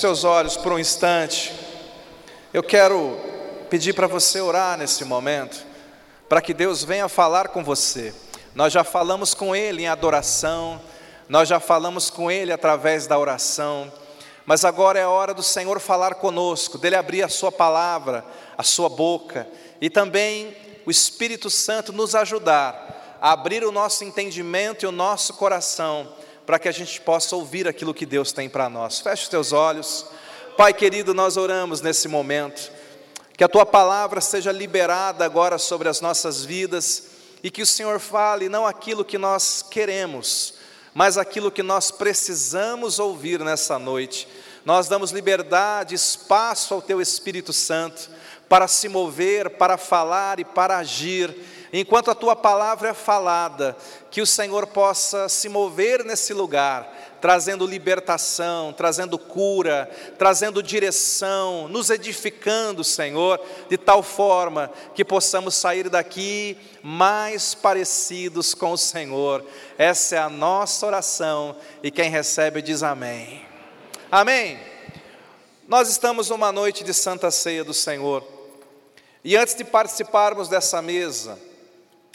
teus olhos por um instante. Eu quero pedir para você orar nesse momento, para que Deus venha falar com você. Nós já falamos com Ele em adoração, nós já falamos com Ele através da oração, mas agora é a hora do Senhor falar conosco, dele abrir a Sua palavra, a Sua boca, e também o Espírito Santo nos ajudar a abrir o nosso entendimento e o nosso coração, para que a gente possa ouvir aquilo que Deus tem para nós. Feche os teus olhos. Pai querido, nós oramos nesse momento, que a tua palavra seja liberada agora sobre as nossas vidas e que o Senhor fale não aquilo que nós queremos, mas aquilo que nós precisamos ouvir nessa noite. Nós damos liberdade, espaço ao teu Espírito Santo para se mover, para falar e para agir enquanto a tua palavra é falada, que o Senhor possa se mover nesse lugar, trazendo libertação, trazendo cura, trazendo direção, nos edificando, Senhor, de tal forma que possamos sair daqui mais parecidos com o Senhor. Essa é a nossa oração e quem recebe diz amém. Amém. Nós estamos numa noite de Santa Ceia do Senhor. E antes de participarmos dessa mesa,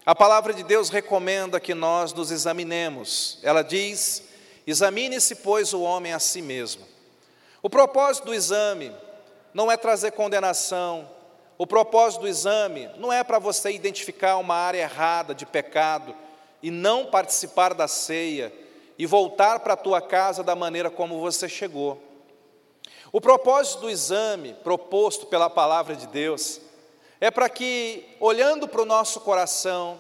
a palavra de Deus recomenda que nós nos examinemos. Ela diz: examine-se, pois, o homem a si mesmo. O propósito do exame não é trazer condenação, o propósito do exame não é para você identificar uma área errada de pecado e não participar da ceia e voltar para a tua casa da maneira como você chegou. O propósito do exame proposto pela palavra de Deus é para que, olhando para o nosso coração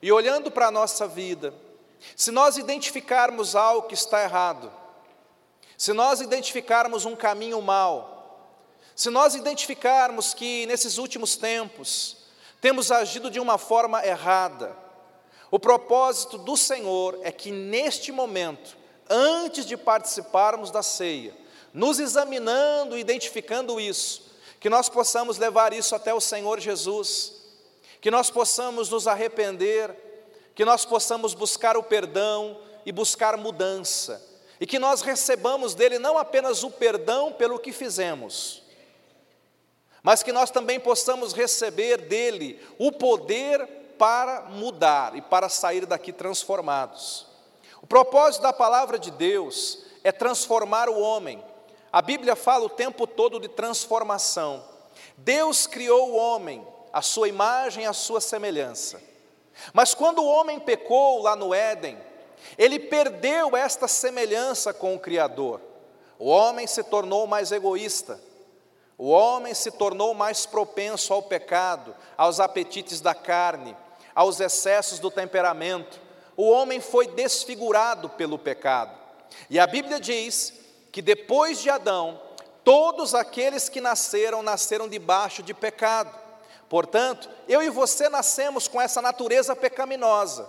e olhando para a nossa vida, se nós identificarmos algo que está errado, se nós identificarmos um caminho mau, se nós identificarmos que nesses últimos tempos temos agido de uma forma errada, o propósito do Senhor é que neste momento, antes de participarmos da ceia, nos examinando e identificando isso, que nós possamos levar isso até o Senhor Jesus, que nós possamos nos arrepender, que nós possamos buscar o perdão e buscar mudança, e que nós recebamos dele não apenas o perdão pelo que fizemos, mas que nós também possamos receber dele o poder para mudar e para sair daqui transformados. O propósito da palavra de Deus é transformar o homem, a Bíblia fala o tempo todo de transformação. Deus criou o homem, a sua imagem, a sua semelhança. Mas quando o homem pecou lá no Éden, ele perdeu esta semelhança com o Criador. O homem se tornou mais egoísta. O homem se tornou mais propenso ao pecado, aos apetites da carne, aos excessos do temperamento. O homem foi desfigurado pelo pecado. E a Bíblia diz que depois de Adão, todos aqueles que nasceram, nasceram debaixo de pecado. Portanto, eu e você nascemos com essa natureza pecaminosa,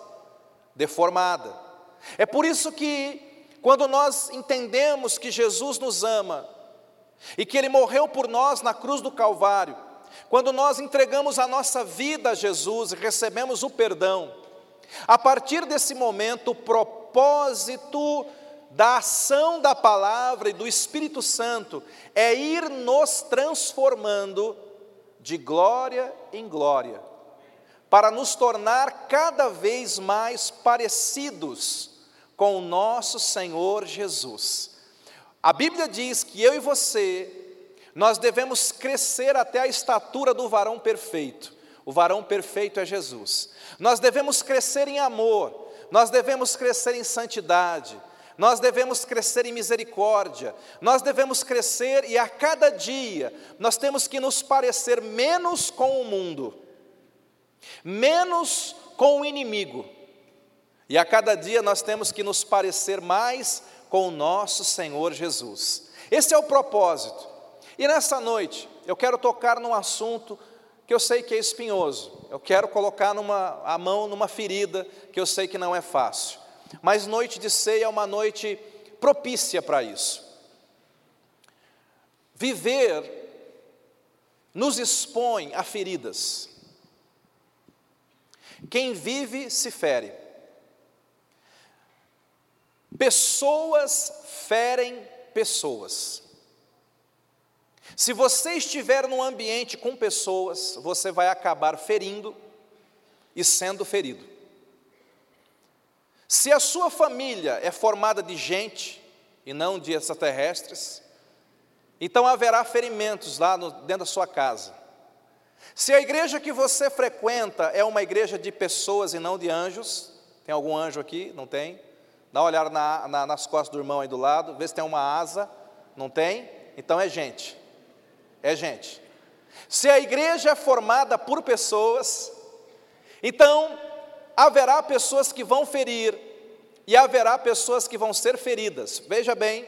deformada. É por isso que, quando nós entendemos que Jesus nos ama e que Ele morreu por nós na cruz do Calvário, quando nós entregamos a nossa vida a Jesus e recebemos o perdão, a partir desse momento, o propósito da ação da palavra e do Espírito Santo é ir nos transformando de glória em glória, para nos tornar cada vez mais parecidos com o nosso Senhor Jesus. A Bíblia diz que eu e você, nós devemos crescer até a estatura do varão perfeito. O varão perfeito é Jesus. Nós devemos crescer em amor, nós devemos crescer em santidade, nós devemos crescer em misericórdia, nós devemos crescer e a cada dia nós temos que nos parecer menos com o mundo, menos com o inimigo, e a cada dia nós temos que nos parecer mais com o nosso Senhor Jesus. Esse é o propósito. E nessa noite eu quero tocar num assunto que eu sei que é espinhoso. Eu quero colocar numa, a mão numa ferida que eu sei que não é fácil mas noite de ceia é uma noite propícia para isso. Viver nos expõe a feridas. Quem vive se fere. Pessoas ferem pessoas. Se você estiver num ambiente com pessoas, você vai acabar ferindo e sendo ferido. Se a sua família é formada de gente e não de extraterrestres, então haverá ferimentos lá no, dentro da sua casa. Se a igreja que você frequenta é uma igreja de pessoas e não de anjos, tem algum anjo aqui? Não tem? Dá uma olhada na, na, nas costas do irmão aí do lado, vê se tem uma asa. Não tem? Então é gente. É gente. Se a igreja é formada por pessoas, então haverá pessoas que vão ferir e haverá pessoas que vão ser feridas. Veja bem,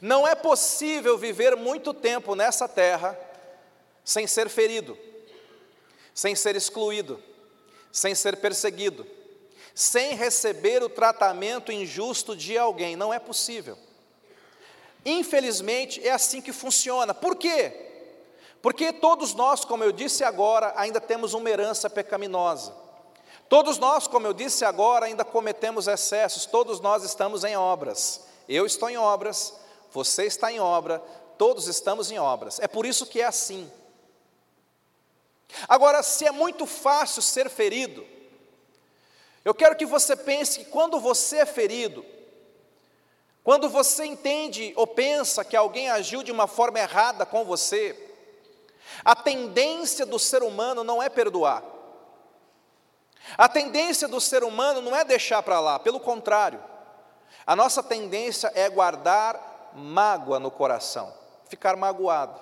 não é possível viver muito tempo nessa terra sem ser ferido, sem ser excluído, sem ser perseguido, sem receber o tratamento injusto de alguém. Não é possível. Infelizmente, é assim que funciona. Por quê? Porque todos nós, como eu disse agora, ainda temos uma herança pecaminosa. Todos nós, como eu disse agora, ainda cometemos excessos, todos nós estamos em obras. Eu estou em obras, você está em obra, todos estamos em obras. É por isso que é assim. Agora, se é muito fácil ser ferido, eu quero que você pense que quando você é ferido, quando você entende ou pensa que alguém agiu de uma forma errada com você, a tendência do ser humano não é perdoar. A tendência do ser humano não é deixar para lá, pelo contrário. A nossa tendência é guardar mágoa no coração, ficar magoado.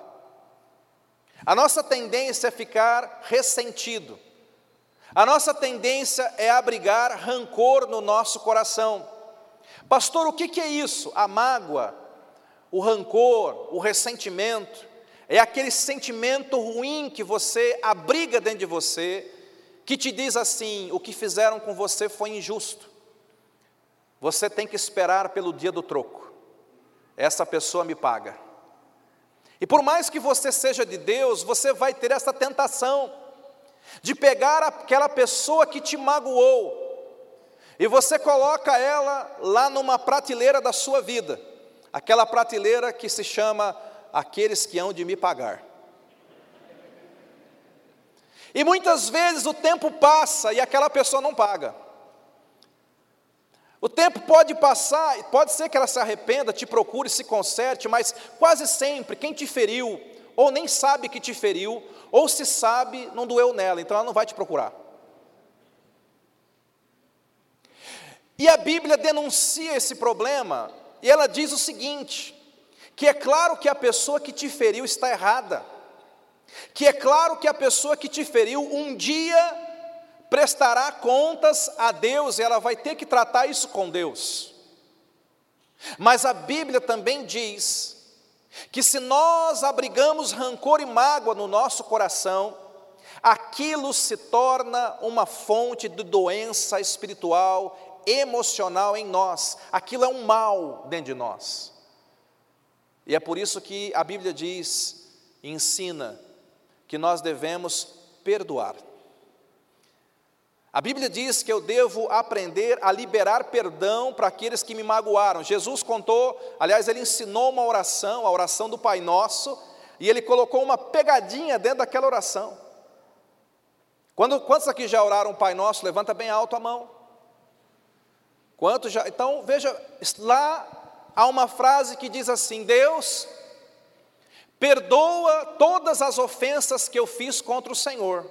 A nossa tendência é ficar ressentido. A nossa tendência é abrigar rancor no nosso coração. Pastor, o que é isso? A mágoa, o rancor, o ressentimento, é aquele sentimento ruim que você abriga dentro de você, que te diz assim: o que fizeram com você foi injusto. Você tem que esperar pelo dia do troco. Essa pessoa me paga. E por mais que você seja de Deus, você vai ter essa tentação de pegar aquela pessoa que te magoou e você coloca ela lá numa prateleira da sua vida, aquela prateleira que se chama aqueles que hão de me pagar. E muitas vezes o tempo passa e aquela pessoa não paga. O tempo pode passar, pode ser que ela se arrependa, te procure, se conserte, mas quase sempre quem te feriu, ou nem sabe que te feriu, ou se sabe, não doeu nela, então ela não vai te procurar. E a Bíblia denuncia esse problema, e ela diz o seguinte: que é claro que a pessoa que te feriu está errada, que é claro que a pessoa que te feriu um dia prestará contas a Deus e ela vai ter que tratar isso com Deus. Mas a Bíblia também diz que se nós abrigamos rancor e mágoa no nosso coração, aquilo se torna uma fonte de doença espiritual, emocional em nós, aquilo é um mal dentro de nós. E é por isso que a Bíblia diz, ensina, que nós devemos perdoar. A Bíblia diz que eu devo aprender a liberar perdão para aqueles que me magoaram. Jesus contou, aliás, ele ensinou uma oração, a oração do Pai Nosso, e ele colocou uma pegadinha dentro daquela oração. Quando, quantos aqui já oraram o Pai Nosso? Levanta bem alto a mão. Quantos já? Então, veja, lá há uma frase que diz assim: Deus, perdoa todas as ofensas que eu fiz contra o Senhor,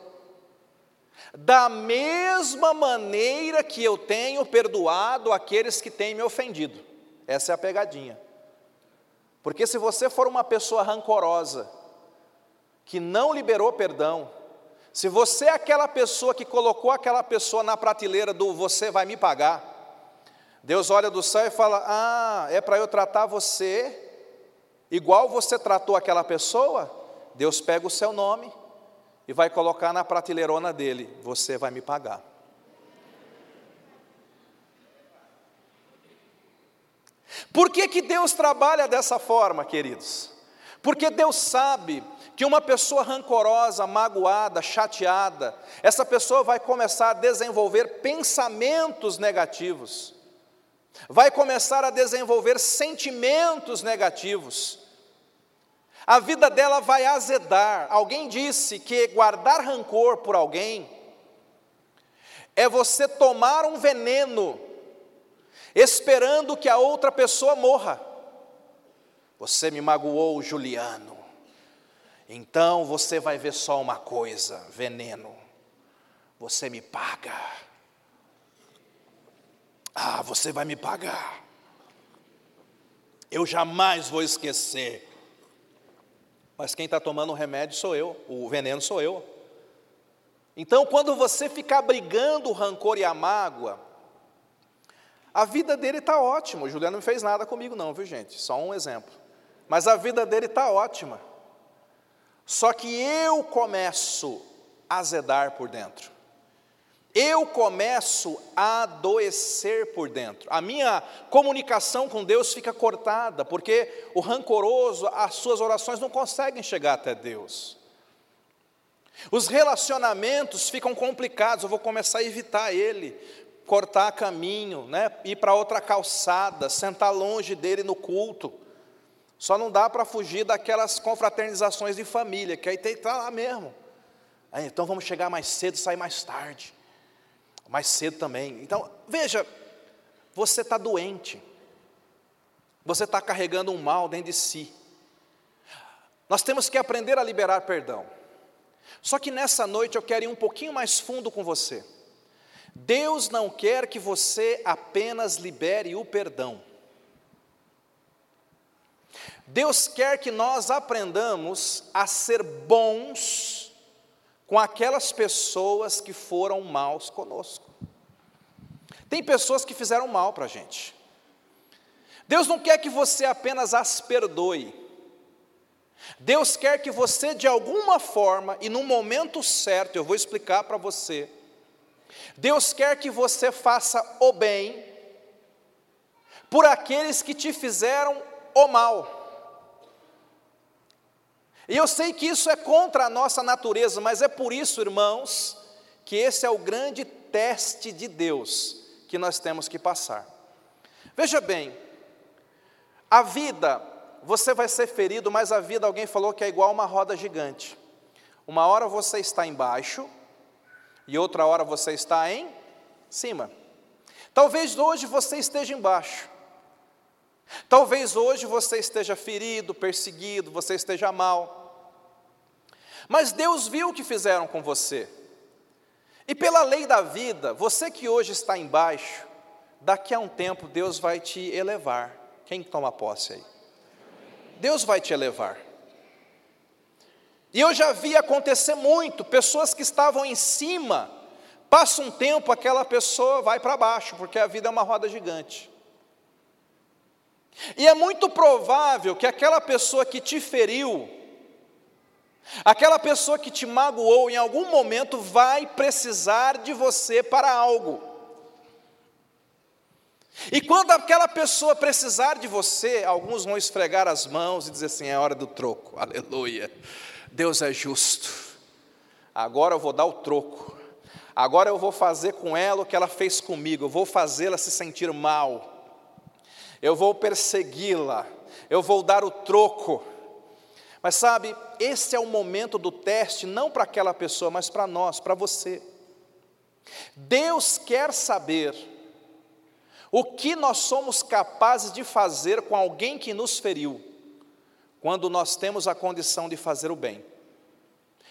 da mesma maneira que eu tenho perdoado aqueles que têm me ofendido. Essa é a pegadinha. Porque se você for uma pessoa rancorosa, que não liberou perdão, se você é aquela pessoa que colocou aquela pessoa na prateleira do você vai me pagar, Deus olha do céu e fala: Ah, é para eu tratar você igual você tratou aquela pessoa? Deus pega o seu nome e vai colocar na prateleirona dele: Você vai me pagar. Por que, que Deus trabalha dessa forma, queridos? Porque Deus sabe que uma pessoa rancorosa, magoada, chateada, essa pessoa vai começar a desenvolver pensamentos negativos vai começar a desenvolver sentimentos negativos. A vida dela vai azedar. Alguém disse que guardar rancor por alguém é você tomar um veneno, esperando que a outra pessoa morra. Você me magoou, Juliano. Então você vai ver só uma coisa: veneno. Você me paga. Ah, você vai me pagar. Eu jamais vou esquecer. Mas quem está tomando o remédio sou eu, o veneno sou eu. Então, quando você ficar brigando o rancor e a mágoa, a vida dele está ótima. O Juliano não fez nada comigo, não, viu gente? Só um exemplo. Mas a vida dele está ótima. Só que eu começo a azedar por dentro. Eu começo a adoecer por dentro. A minha comunicação com Deus fica cortada, porque o rancoroso, as suas orações não conseguem chegar até Deus. Os relacionamentos ficam complicados, eu vou começar a evitar ele, cortar caminho, né? ir para outra calçada, sentar longe dele no culto. Só não dá para fugir daquelas confraternizações de família, que aí tem que estar lá mesmo. Aí, então vamos chegar mais cedo, sair mais tarde. Mais cedo também. Então, veja, você está doente. Você está carregando um mal dentro de si. Nós temos que aprender a liberar perdão. Só que nessa noite eu quero ir um pouquinho mais fundo com você. Deus não quer que você apenas libere o perdão. Deus quer que nós aprendamos a ser bons com aquelas pessoas que foram maus conosco. Tem pessoas que fizeram mal para a gente. Deus não quer que você apenas as perdoe. Deus quer que você, de alguma forma e no momento certo, eu vou explicar para você. Deus quer que você faça o bem por aqueles que te fizeram o mal. E eu sei que isso é contra a nossa natureza, mas é por isso, irmãos, que esse é o grande teste de Deus que nós temos que passar. Veja bem, a vida você vai ser ferido, mas a vida, alguém falou que é igual uma roda gigante. Uma hora você está embaixo e outra hora você está em cima. Talvez hoje você esteja embaixo. Talvez hoje você esteja ferido, perseguido, você esteja mal. Mas Deus viu o que fizeram com você. E pela lei da vida, você que hoje está embaixo, daqui a um tempo Deus vai te elevar. Quem toma posse aí? Deus vai te elevar. E eu já vi acontecer muito, pessoas que estavam em cima, passa um tempo, aquela pessoa vai para baixo, porque a vida é uma roda gigante. E é muito provável que aquela pessoa que te feriu, aquela pessoa que te magoou, em algum momento vai precisar de você para algo. E quando aquela pessoa precisar de você, alguns vão esfregar as mãos e dizer assim: é hora do troco, aleluia. Deus é justo. Agora eu vou dar o troco. Agora eu vou fazer com ela o que ela fez comigo. Eu vou fazê-la se sentir mal. Eu vou persegui-la. Eu vou dar o troco. Mas sabe, esse é o momento do teste, não para aquela pessoa, mas para nós, para você. Deus quer saber o que nós somos capazes de fazer com alguém que nos feriu, quando nós temos a condição de fazer o bem?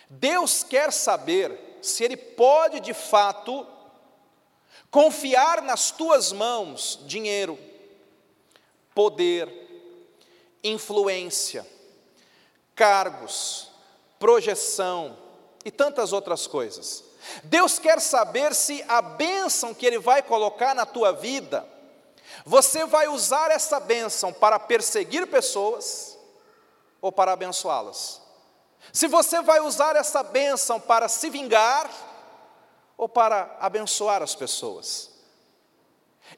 Deus quer saber se Ele pode de fato confiar nas tuas mãos dinheiro, poder, influência, cargos, projeção e tantas outras coisas. Deus quer saber se a bênção que Ele vai colocar na tua vida, você vai usar essa bênção para perseguir pessoas ou para abençoá-las. Se você vai usar essa bênção para se vingar ou para abençoar as pessoas.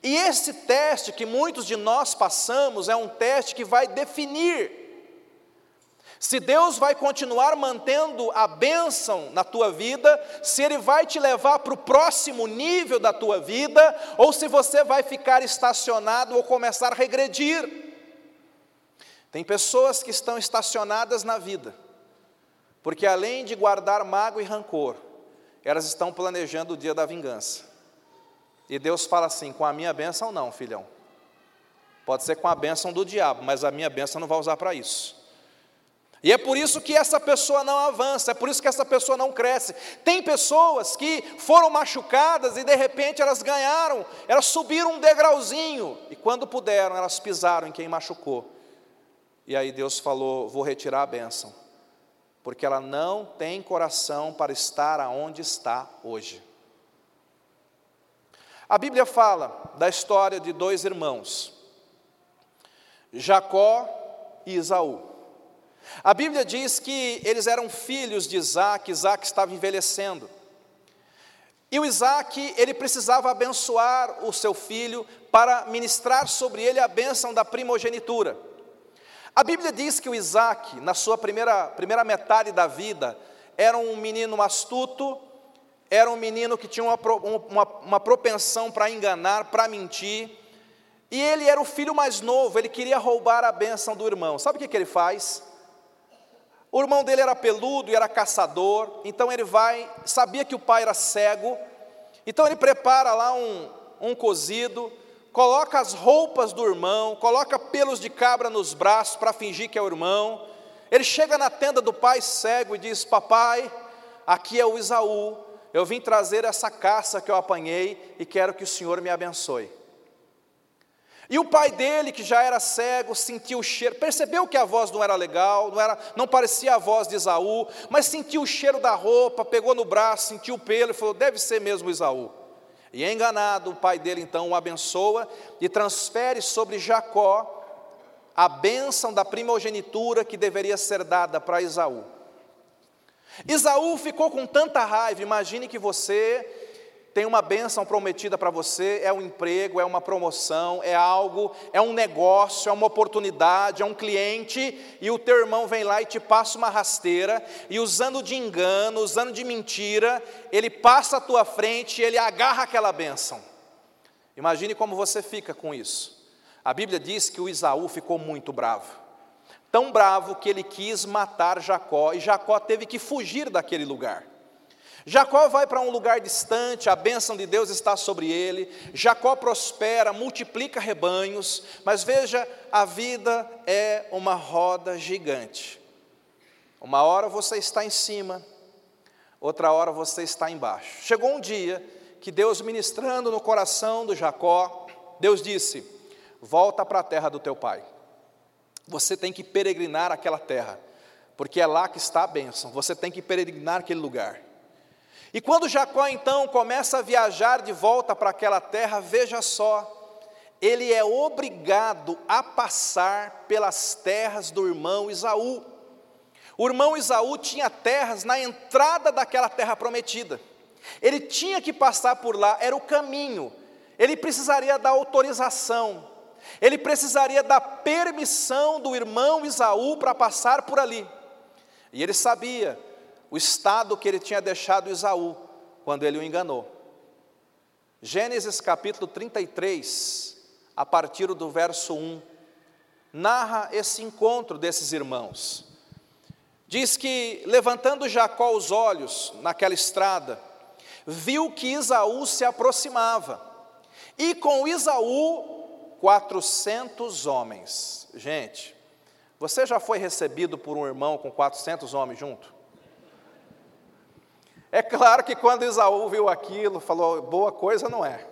E esse teste que muitos de nós passamos é um teste que vai definir se Deus vai continuar mantendo a bênção na tua vida, se Ele vai te levar para o próximo nível da tua vida, ou se você vai ficar estacionado ou começar a regredir. Tem pessoas que estão estacionadas na vida, porque além de guardar mágoa e rancor, elas estão planejando o dia da vingança. E Deus fala assim: com a minha bênção, não, filhão. Pode ser com a bênção do diabo, mas a minha bênção não vai usar para isso. E é por isso que essa pessoa não avança, é por isso que essa pessoa não cresce. Tem pessoas que foram machucadas e de repente elas ganharam, elas subiram um degrauzinho, e quando puderam, elas pisaram em quem machucou. E aí Deus falou: Vou retirar a bênção, porque ela não tem coração para estar aonde está hoje. A Bíblia fala da história de dois irmãos, Jacó e Isaú. A Bíblia diz que eles eram filhos de Isaac, Isaac estava envelhecendo. E o Isaac, ele precisava abençoar o seu filho para ministrar sobre ele a bênção da primogenitura. A Bíblia diz que o Isaac, na sua primeira, primeira metade da vida, era um menino astuto, era um menino que tinha uma, uma, uma propensão para enganar, para mentir, e ele era o filho mais novo, ele queria roubar a bênção do irmão. Sabe o que, que ele faz? O irmão dele era peludo e era caçador, então ele vai, sabia que o pai era cego, então ele prepara lá um, um cozido, coloca as roupas do irmão, coloca pelos de cabra nos braços para fingir que é o irmão. Ele chega na tenda do pai cego e diz: Papai, aqui é o Isaú, eu vim trazer essa caça que eu apanhei e quero que o Senhor me abençoe. E o pai dele, que já era cego, sentiu o cheiro, percebeu que a voz não era legal, não, era, não parecia a voz de Isaú, mas sentiu o cheiro da roupa, pegou no braço, sentiu o pelo e falou: deve ser mesmo Isaú. E enganado, o pai dele então o abençoa e transfere sobre Jacó a bênção da primogenitura que deveria ser dada para Isaú. Isaú ficou com tanta raiva, imagine que você tem uma bênção prometida para você, é um emprego, é uma promoção, é algo, é um negócio, é uma oportunidade, é um cliente, e o teu irmão vem lá e te passa uma rasteira, e usando de engano, usando de mentira, ele passa à tua frente e ele agarra aquela bênção. Imagine como você fica com isso. A Bíblia diz que o Isaú ficou muito bravo. Tão bravo que ele quis matar Jacó, e Jacó teve que fugir daquele lugar. Jacó vai para um lugar distante, a bênção de Deus está sobre ele. Jacó prospera, multiplica rebanhos, mas veja, a vida é uma roda gigante. Uma hora você está em cima, outra hora você está embaixo. Chegou um dia que Deus, ministrando no coração do Jacó, Deus disse: Volta para a terra do teu pai. Você tem que peregrinar aquela terra, porque é lá que está a bênção. Você tem que peregrinar aquele lugar. E quando Jacó então começa a viajar de volta para aquela terra, veja só, ele é obrigado a passar pelas terras do irmão Isaú. O irmão Isaú tinha terras na entrada daquela terra prometida. Ele tinha que passar por lá, era o caminho. Ele precisaria da autorização. Ele precisaria da permissão do irmão Isaú para passar por ali. E ele sabia o estado que ele tinha deixado Isaú quando ele o enganou. Gênesis capítulo 33, a partir do verso 1, narra esse encontro desses irmãos. Diz que, levantando Jacó os olhos naquela estrada, viu que Isaú se aproximava, e com Isaú, quatrocentos homens. Gente, você já foi recebido por um irmão com quatrocentos homens junto? É claro que quando Isaú viu aquilo, falou: boa coisa não é.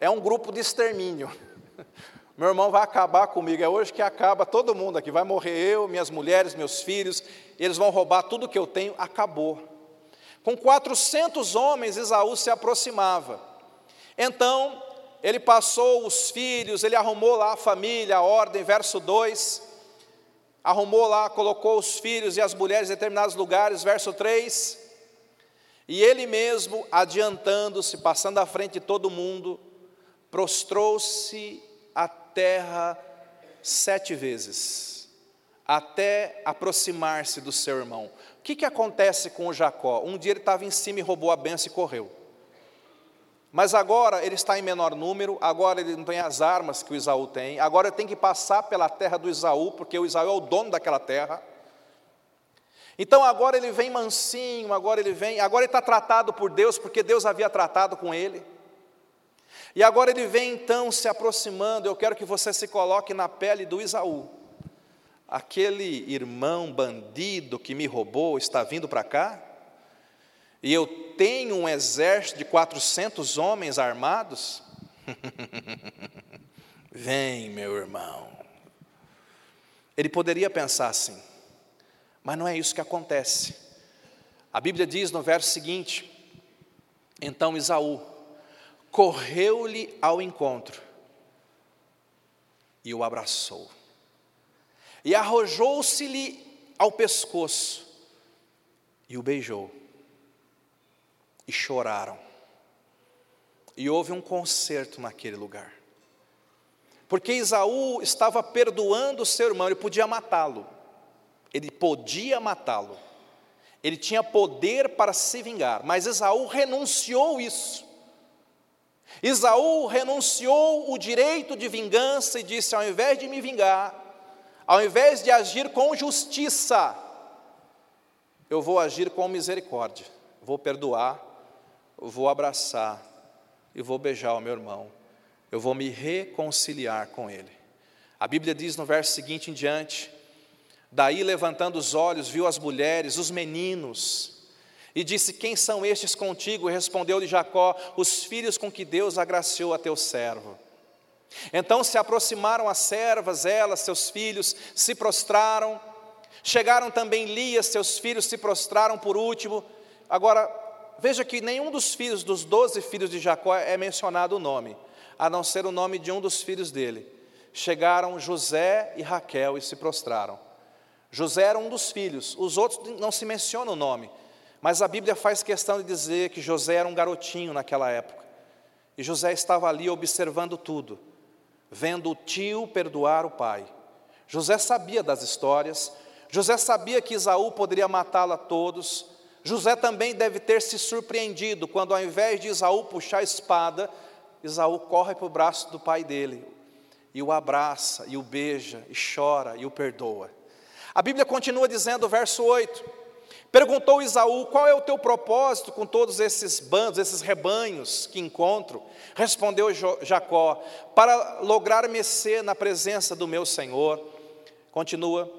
É um grupo de extermínio. Meu irmão vai acabar comigo. É hoje que acaba todo mundo aqui. Vai morrer eu, minhas mulheres, meus filhos. Eles vão roubar tudo que eu tenho. Acabou. Com 400 homens, Isaú se aproximava. Então, ele passou os filhos, ele arrumou lá a família, a ordem, verso 2. Arrumou lá, colocou os filhos e as mulheres em determinados lugares, verso 3. E ele mesmo, adiantando-se, passando à frente de todo mundo, prostrou-se à terra sete vezes, até aproximar-se do seu irmão. O que, que acontece com o Jacó? Um dia ele estava em cima e roubou a benção e correu. Mas agora ele está em menor número, agora ele não tem as armas que o Isaú tem, agora ele tem que passar pela terra do Isaú, porque o Isaú é o dono daquela terra. Então agora ele vem mansinho, agora ele vem, agora ele está tratado por Deus, porque Deus havia tratado com ele. E agora ele vem então se aproximando, eu quero que você se coloque na pele do Isaú. Aquele irmão bandido que me roubou está vindo para cá? e eu tenho um exército de 400 homens armados? Vem, meu irmão. Ele poderia pensar assim, mas não é isso que acontece. A Bíblia diz no verso seguinte: Então Isaú correu-lhe ao encontro e o abraçou, e arrojou-se-lhe ao pescoço e o beijou e choraram. E houve um concerto naquele lugar. Porque Isaú estava perdoando o seu irmão, ele podia matá-lo. Ele podia matá-lo. Ele tinha poder para se vingar, mas Esaú renunciou isso. Esaú renunciou o direito de vingança e disse: ao invés de me vingar, ao invés de agir com justiça, eu vou agir com misericórdia, vou perdoar vou abraçar e vou beijar o meu irmão, eu vou me reconciliar com ele. A Bíblia diz no verso seguinte em diante: Daí levantando os olhos, viu as mulheres, os meninos, e disse: Quem são estes contigo? Respondeu-lhe Jacó: Os filhos com que Deus agraciou a teu servo. Então se aproximaram as servas, elas, seus filhos, se prostraram. Chegaram também Lia, seus filhos se prostraram por último. Agora, Veja que nenhum dos filhos, dos doze filhos de Jacó, é mencionado o nome, a não ser o nome de um dos filhos dele. Chegaram José e Raquel e se prostraram. José era um dos filhos, os outros não se menciona o nome, mas a Bíblia faz questão de dizer que José era um garotinho naquela época. E José estava ali observando tudo, vendo o tio perdoar o pai. José sabia das histórias, José sabia que Isaú poderia matá-lo a todos, José também deve ter se surpreendido quando, ao invés de Isaú puxar a espada, Isaú corre para o braço do pai dele e o abraça, e o beija, e chora, e o perdoa. A Bíblia continua dizendo, verso 8: Perguntou Isaú: Qual é o teu propósito com todos esses bandos, esses rebanhos que encontro? Respondeu Jacó: Para lograr mecer na presença do meu senhor. Continua.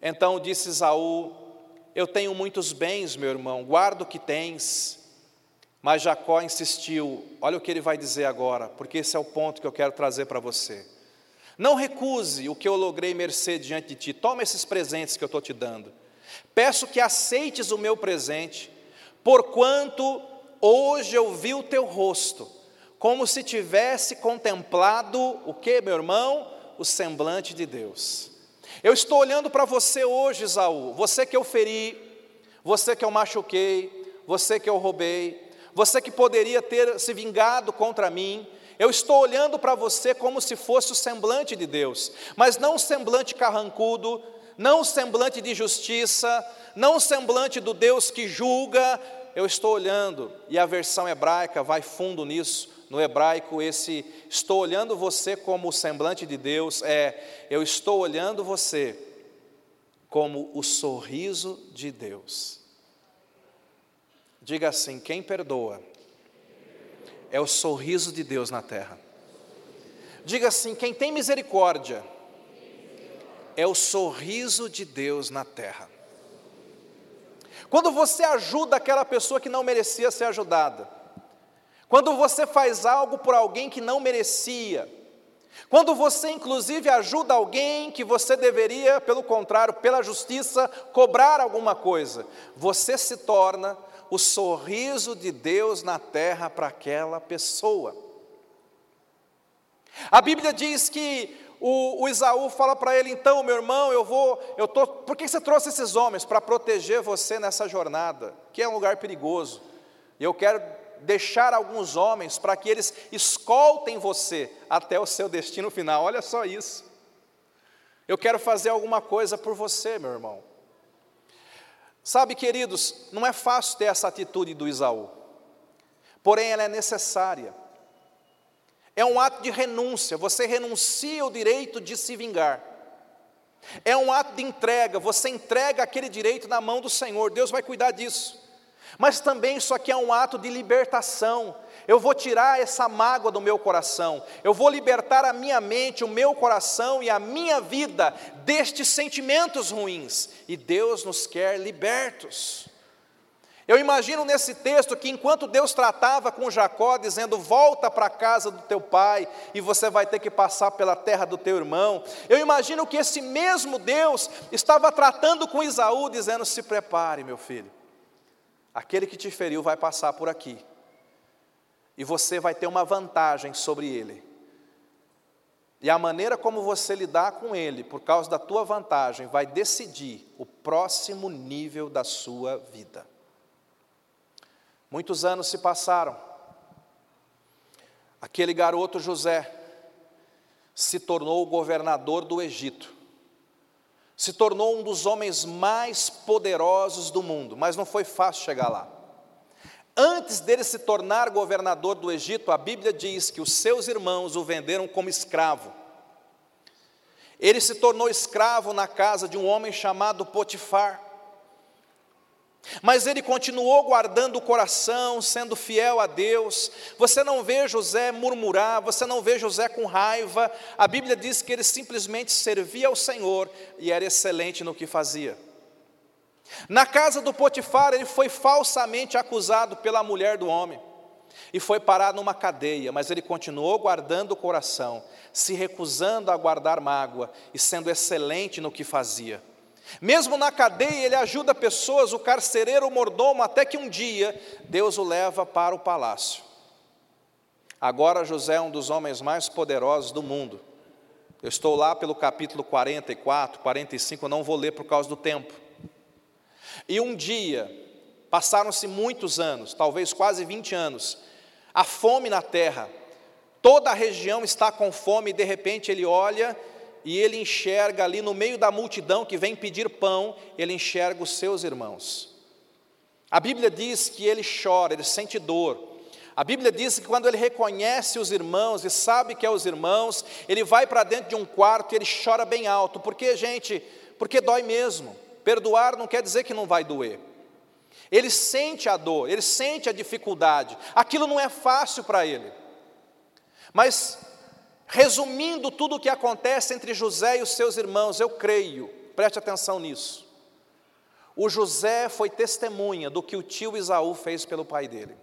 Então disse Isaú: eu tenho muitos bens, meu irmão, guarda o que tens. Mas Jacó insistiu, olha o que ele vai dizer agora, porque esse é o ponto que eu quero trazer para você. Não recuse o que eu logrei mercê diante de ti, toma esses presentes que eu estou te dando. Peço que aceites o meu presente, porquanto hoje eu vi o teu rosto, como se tivesse contemplado o que, meu irmão? O semblante de Deus. Eu estou olhando para você hoje, Isaú, você que eu feri, você que eu machuquei, você que eu roubei, você que poderia ter se vingado contra mim. Eu estou olhando para você como se fosse o semblante de Deus, mas não o semblante carrancudo, não o semblante de justiça, não o semblante do Deus que julga. Eu estou olhando, e a versão hebraica vai fundo nisso, no hebraico, esse estou olhando você como o semblante de Deus é eu estou olhando você como o sorriso de Deus. Diga assim: quem perdoa é o sorriso de Deus na terra. Diga assim: quem tem misericórdia é o sorriso de Deus na terra. Quando você ajuda aquela pessoa que não merecia ser ajudada, quando você faz algo por alguém que não merecia, quando você, inclusive, ajuda alguém que você deveria, pelo contrário, pela justiça, cobrar alguma coisa, você se torna o sorriso de Deus na terra para aquela pessoa. A Bíblia diz que o, o Isaú fala para ele: então, meu irmão, eu vou, eu tô, por que você trouxe esses homens? Para proteger você nessa jornada, que é um lugar perigoso. E eu quero deixar alguns homens para que eles escoltem você até o seu destino final. Olha só isso. Eu quero fazer alguma coisa por você, meu irmão. Sabe, queridos, não é fácil ter essa atitude do Isaú. porém ela é necessária. É um ato de renúncia, você renuncia o direito de se vingar. É um ato de entrega, você entrega aquele direito na mão do Senhor, Deus vai cuidar disso. Mas também isso aqui é um ato de libertação. Eu vou tirar essa mágoa do meu coração, eu vou libertar a minha mente, o meu coração e a minha vida destes sentimentos ruins, e Deus nos quer libertos. Eu imagino nesse texto que enquanto Deus tratava com Jacó, dizendo: Volta para a casa do teu pai, e você vai ter que passar pela terra do teu irmão. Eu imagino que esse mesmo Deus estava tratando com Isaú, dizendo: Se prepare, meu filho, aquele que te feriu vai passar por aqui, e você vai ter uma vantagem sobre ele. E a maneira como você lidar com ele, por causa da tua vantagem, vai decidir o próximo nível da sua vida. Muitos anos se passaram. Aquele garoto José se tornou o governador do Egito. Se tornou um dos homens mais poderosos do mundo, mas não foi fácil chegar lá. Antes dele se tornar governador do Egito, a Bíblia diz que os seus irmãos o venderam como escravo. Ele se tornou escravo na casa de um homem chamado Potifar. Mas ele continuou guardando o coração, sendo fiel a Deus. Você não vê José murmurar, você não vê José com raiva. A Bíblia diz que ele simplesmente servia ao Senhor e era excelente no que fazia. Na casa do Potifar, ele foi falsamente acusado pela mulher do homem e foi parar numa cadeia, mas ele continuou guardando o coração, se recusando a guardar mágoa e sendo excelente no que fazia. Mesmo na cadeia, ele ajuda pessoas, o carcereiro, o mordomo, até que um dia Deus o leva para o palácio. Agora José é um dos homens mais poderosos do mundo. Eu estou lá pelo capítulo 44, 45, eu não vou ler por causa do tempo. E um dia, passaram-se muitos anos, talvez quase 20 anos, a fome na terra, toda a região está com fome, e de repente ele olha e ele enxerga ali no meio da multidão que vem pedir pão, ele enxerga os seus irmãos. A Bíblia diz que ele chora, ele sente dor. A Bíblia diz que quando ele reconhece os irmãos e sabe que é os irmãos, ele vai para dentro de um quarto e ele chora bem alto. Porque, gente, porque dói mesmo. Perdoar não quer dizer que não vai doer. Ele sente a dor, ele sente a dificuldade. Aquilo não é fácil para ele. Mas Resumindo tudo o que acontece entre José e os seus irmãos, eu creio, preste atenção nisso. O José foi testemunha do que o tio Isaú fez pelo pai dele.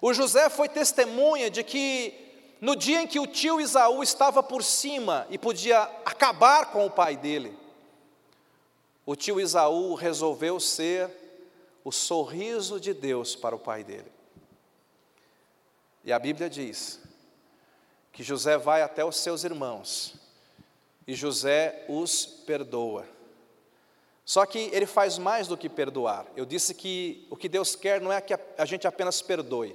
O José foi testemunha de que no dia em que o tio Isaú estava por cima e podia acabar com o pai dele, o tio Isaú resolveu ser o sorriso de Deus para o pai dele. E a Bíblia diz que José vai até os seus irmãos e José os perdoa. Só que ele faz mais do que perdoar. Eu disse que o que Deus quer não é que a gente apenas perdoe,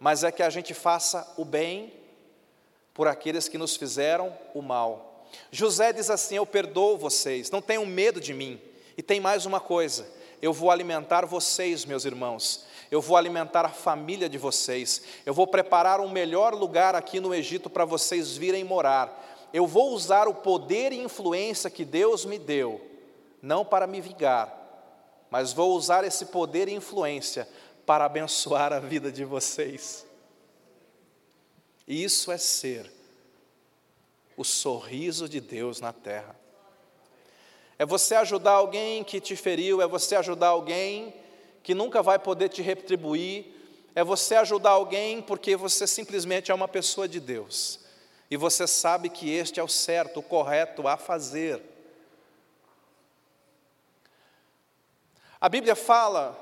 mas é que a gente faça o bem por aqueles que nos fizeram o mal. José diz assim: Eu perdoo vocês, não tenham medo de mim. E tem mais uma coisa: eu vou alimentar vocês, meus irmãos, eu vou alimentar a família de vocês, eu vou preparar um melhor lugar aqui no Egito para vocês virem morar. Eu vou usar o poder e influência que Deus me deu, não para me vingar, mas vou usar esse poder e influência para abençoar a vida de vocês. Isso é ser o sorriso de Deus na terra. É você ajudar alguém que te feriu, é você ajudar alguém que nunca vai poder te retribuir, é você ajudar alguém porque você simplesmente é uma pessoa de Deus. E você sabe que este é o certo, o correto a fazer. A Bíblia fala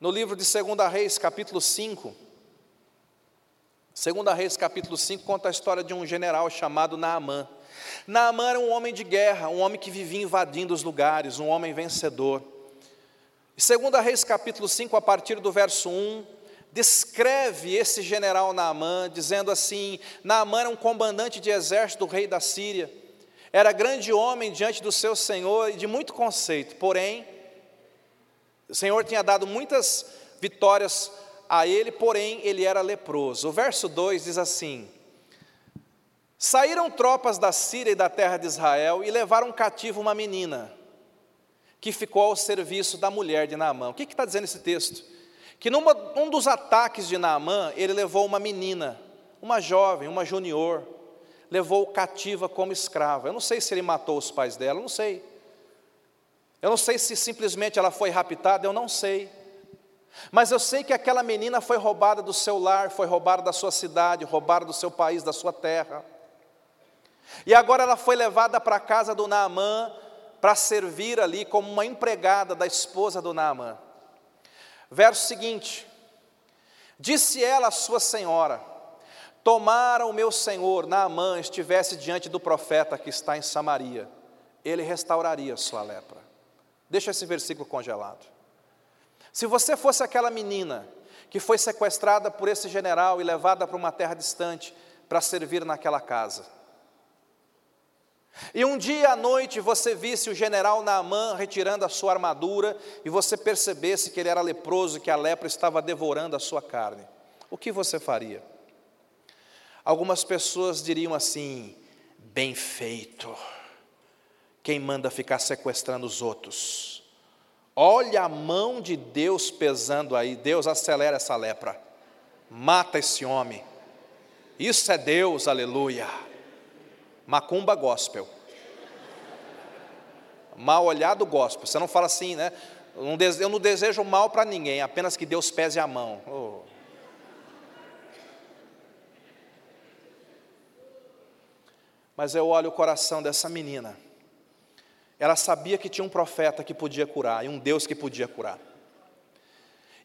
no livro de 2 Reis, capítulo 5. 2 Reis, capítulo 5, conta a história de um general chamado Naamã. Naamã era um homem de guerra, um homem que vivia invadindo os lugares, um homem vencedor. E 2 Reis capítulo 5, a partir do verso 1, descreve esse general Naamã, dizendo assim: Naamã era um comandante de exército do rei da Síria, era grande homem diante do seu senhor e de muito conceito, porém, o Senhor tinha dado muitas vitórias a ele, porém ele era leproso. O verso 2 diz assim: Saíram tropas da Síria e da terra de Israel e levaram cativo uma menina, que ficou ao serviço da mulher de Naamã. O que está dizendo esse texto? Que num um dos ataques de Naamã, ele levou uma menina, uma jovem, uma junior, levou cativa como escrava. Eu não sei se ele matou os pais dela, eu não sei. Eu não sei se simplesmente ela foi raptada, eu não sei. Mas eu sei que aquela menina foi roubada do seu lar, foi roubada da sua cidade, roubada do seu país, da sua terra. E agora ela foi levada para a casa do Naamã para servir ali como uma empregada da esposa do Naamã. Verso seguinte: Disse ela à sua senhora: Tomara o meu senhor Naamã estivesse diante do profeta que está em Samaria, ele restauraria sua lepra. Deixa esse versículo congelado. Se você fosse aquela menina que foi sequestrada por esse general e levada para uma terra distante para servir naquela casa, e um dia à noite você visse o general Naamã retirando a sua armadura e você percebesse que ele era leproso, que a lepra estava devorando a sua carne, o que você faria? Algumas pessoas diriam assim: bem feito, quem manda ficar sequestrando os outros? Olha a mão de Deus pesando aí, Deus acelera essa lepra, mata esse homem. Isso é Deus, aleluia. Macumba gospel. Mal olhado gospel. Você não fala assim, né? Eu não desejo mal para ninguém, apenas que Deus pese a mão. Oh. Mas eu olho o coração dessa menina ela sabia que tinha um profeta que podia curar e um Deus que podia curar.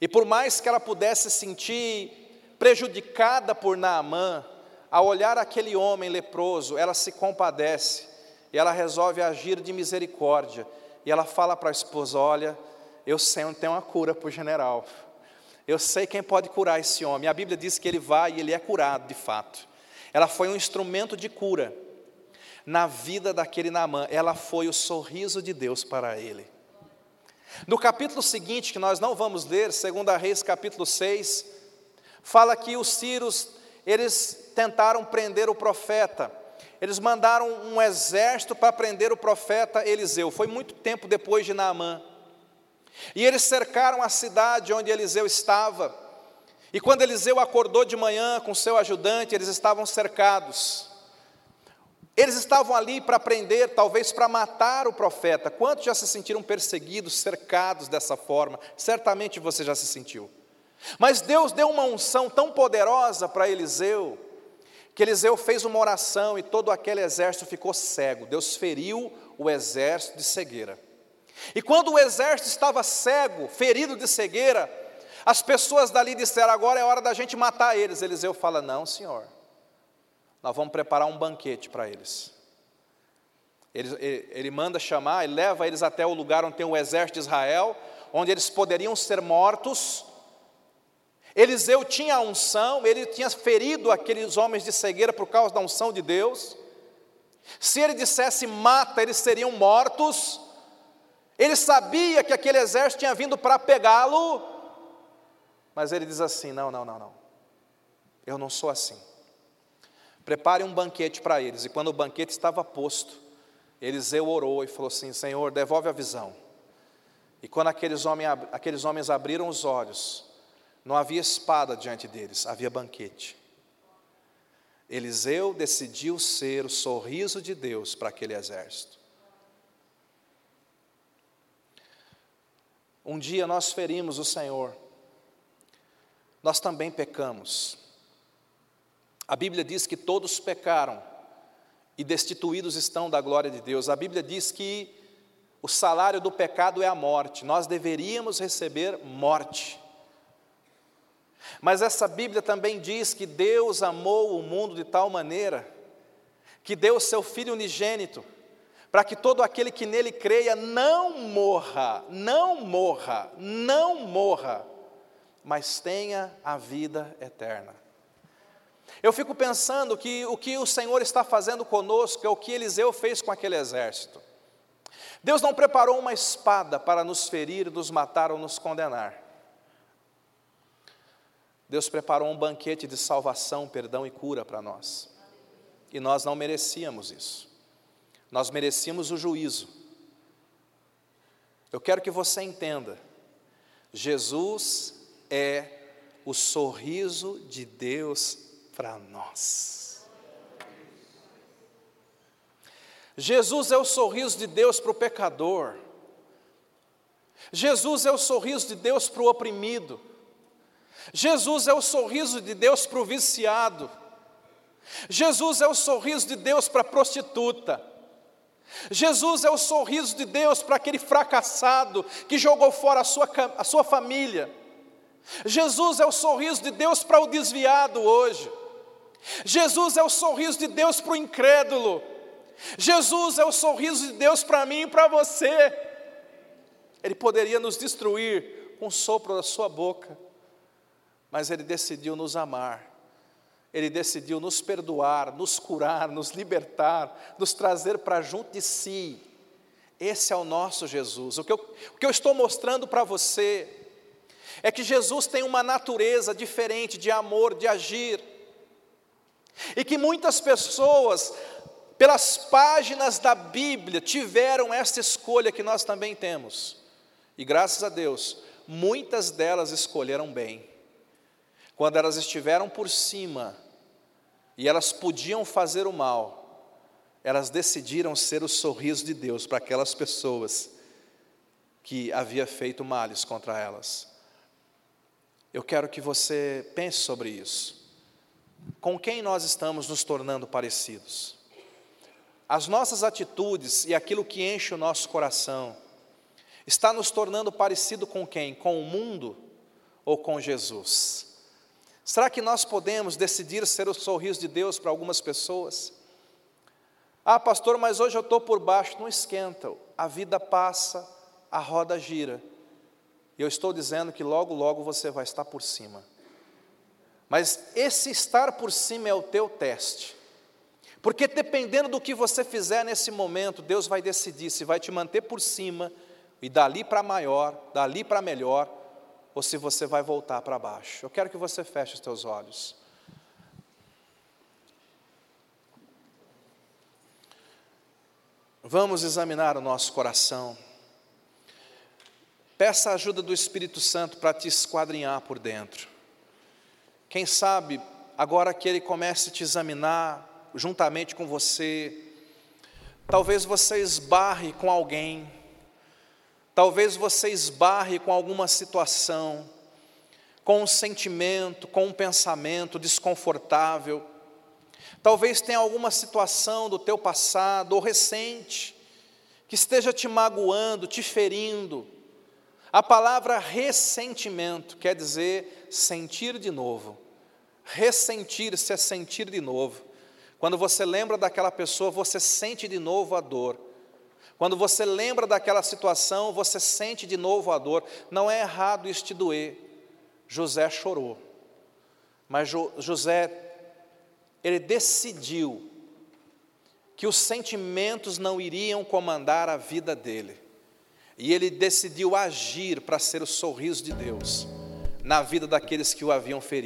E por mais que ela pudesse sentir prejudicada por Naamã, ao olhar aquele homem leproso, ela se compadece e ela resolve agir de misericórdia. E ela fala para a esposa: Olha, eu sei onde tem uma cura para o general. Eu sei quem pode curar esse homem. A Bíblia diz que ele vai e ele é curado de fato. Ela foi um instrumento de cura na vida daquele Naamã, ela foi o sorriso de Deus para ele. No capítulo seguinte, que nós não vamos ler, 2 Reis capítulo 6, fala que os sírios, eles tentaram prender o profeta, eles mandaram um exército para prender o profeta Eliseu, foi muito tempo depois de Naamã, e eles cercaram a cidade onde Eliseu estava, e quando Eliseu acordou de manhã com seu ajudante, eles estavam cercados, eles estavam ali para prender, talvez para matar o profeta. Quantos já se sentiram perseguidos, cercados dessa forma? Certamente você já se sentiu. Mas Deus deu uma unção tão poderosa para Eliseu, que Eliseu fez uma oração e todo aquele exército ficou cego. Deus feriu o exército de cegueira. E quando o exército estava cego, ferido de cegueira, as pessoas dali disseram: agora é hora da gente matar eles. Eliseu fala: não, senhor nós vamos preparar um banquete para eles. Ele, ele, ele, manda chamar, ele leva eles até o lugar onde tem o exército de Israel, onde eles poderiam ser mortos. Eliseu tinha a unção, ele tinha ferido aqueles homens de cegueira por causa da unção de Deus. Se ele dissesse mata, eles seriam mortos. Ele sabia que aquele exército tinha vindo para pegá-lo, mas ele diz assim: não, não, não, não, eu não sou assim. Prepare um banquete para eles. E quando o banquete estava posto, Eliseu orou e falou assim: Senhor, devolve a visão. E quando aqueles homens, aqueles homens abriram os olhos, não havia espada diante deles, havia banquete. Eliseu decidiu ser o sorriso de Deus para aquele exército. Um dia nós ferimos o Senhor, nós também pecamos. A Bíblia diz que todos pecaram e destituídos estão da glória de Deus. A Bíblia diz que o salário do pecado é a morte, nós deveríamos receber morte. Mas essa Bíblia também diz que Deus amou o mundo de tal maneira que deu o seu Filho unigênito, para que todo aquele que nele creia não morra, não morra, não morra, mas tenha a vida eterna. Eu fico pensando que o que o Senhor está fazendo conosco é o que Eliseu fez com aquele exército. Deus não preparou uma espada para nos ferir, nos matar ou nos condenar. Deus preparou um banquete de salvação, perdão e cura para nós. E nós não merecíamos isso. Nós merecíamos o juízo. Eu quero que você entenda. Jesus é o sorriso de Deus para nós. Jesus é o sorriso de Deus para o pecador. Jesus é o sorriso de Deus para o oprimido. Jesus é o sorriso de Deus para o viciado. Jesus é o sorriso de Deus para a prostituta. Jesus é o sorriso de Deus para aquele fracassado que jogou fora a sua, a sua família. Jesus é o sorriso de Deus para o desviado hoje. Jesus é o sorriso de Deus para o incrédulo. Jesus é o sorriso de Deus para mim e para você. Ele poderia nos destruir com o sopro da sua boca, mas Ele decidiu nos amar. Ele decidiu nos perdoar, nos curar, nos libertar, nos trazer para junto de si. Esse é o nosso Jesus. O que eu, o que eu estou mostrando para você é que Jesus tem uma natureza diferente de amor, de agir, e que muitas pessoas, pelas páginas da Bíblia, tiveram esta escolha que nós também temos, e graças a Deus, muitas delas escolheram bem. Quando elas estiveram por cima e elas podiam fazer o mal, elas decidiram ser o sorriso de Deus para aquelas pessoas que havia feito males contra elas. Eu quero que você pense sobre isso. Com quem nós estamos nos tornando parecidos? As nossas atitudes e aquilo que enche o nosso coração está nos tornando parecido com quem? Com o mundo ou com Jesus? Será que nós podemos decidir ser o sorriso de Deus para algumas pessoas? Ah, pastor, mas hoje eu estou por baixo. Não esquenta, a vida passa, a roda gira. E eu estou dizendo que logo, logo você vai estar por cima. Mas esse estar por cima é o teu teste. Porque dependendo do que você fizer nesse momento, Deus vai decidir se vai te manter por cima e dali para maior, dali para melhor, ou se você vai voltar para baixo. Eu quero que você feche os teus olhos. Vamos examinar o nosso coração. Peça a ajuda do Espírito Santo para te esquadrinhar por dentro. Quem sabe, agora que Ele comece a te examinar juntamente com você, talvez você esbarre com alguém Talvez você esbarre com alguma situação, com um sentimento, com um pensamento desconfortável. Talvez tenha alguma situação do teu passado ou recente que esteja te magoando, te ferindo. A palavra ressentimento quer dizer sentir de novo. Ressentir-se é sentir de novo. Quando você lembra daquela pessoa, você sente de novo a dor. Quando você lembra daquela situação, você sente de novo a dor. Não é errado isso te doer. José chorou. Mas jo, José, ele decidiu que os sentimentos não iriam comandar a vida dele. E ele decidiu agir para ser o sorriso de Deus na vida daqueles que o haviam ferido.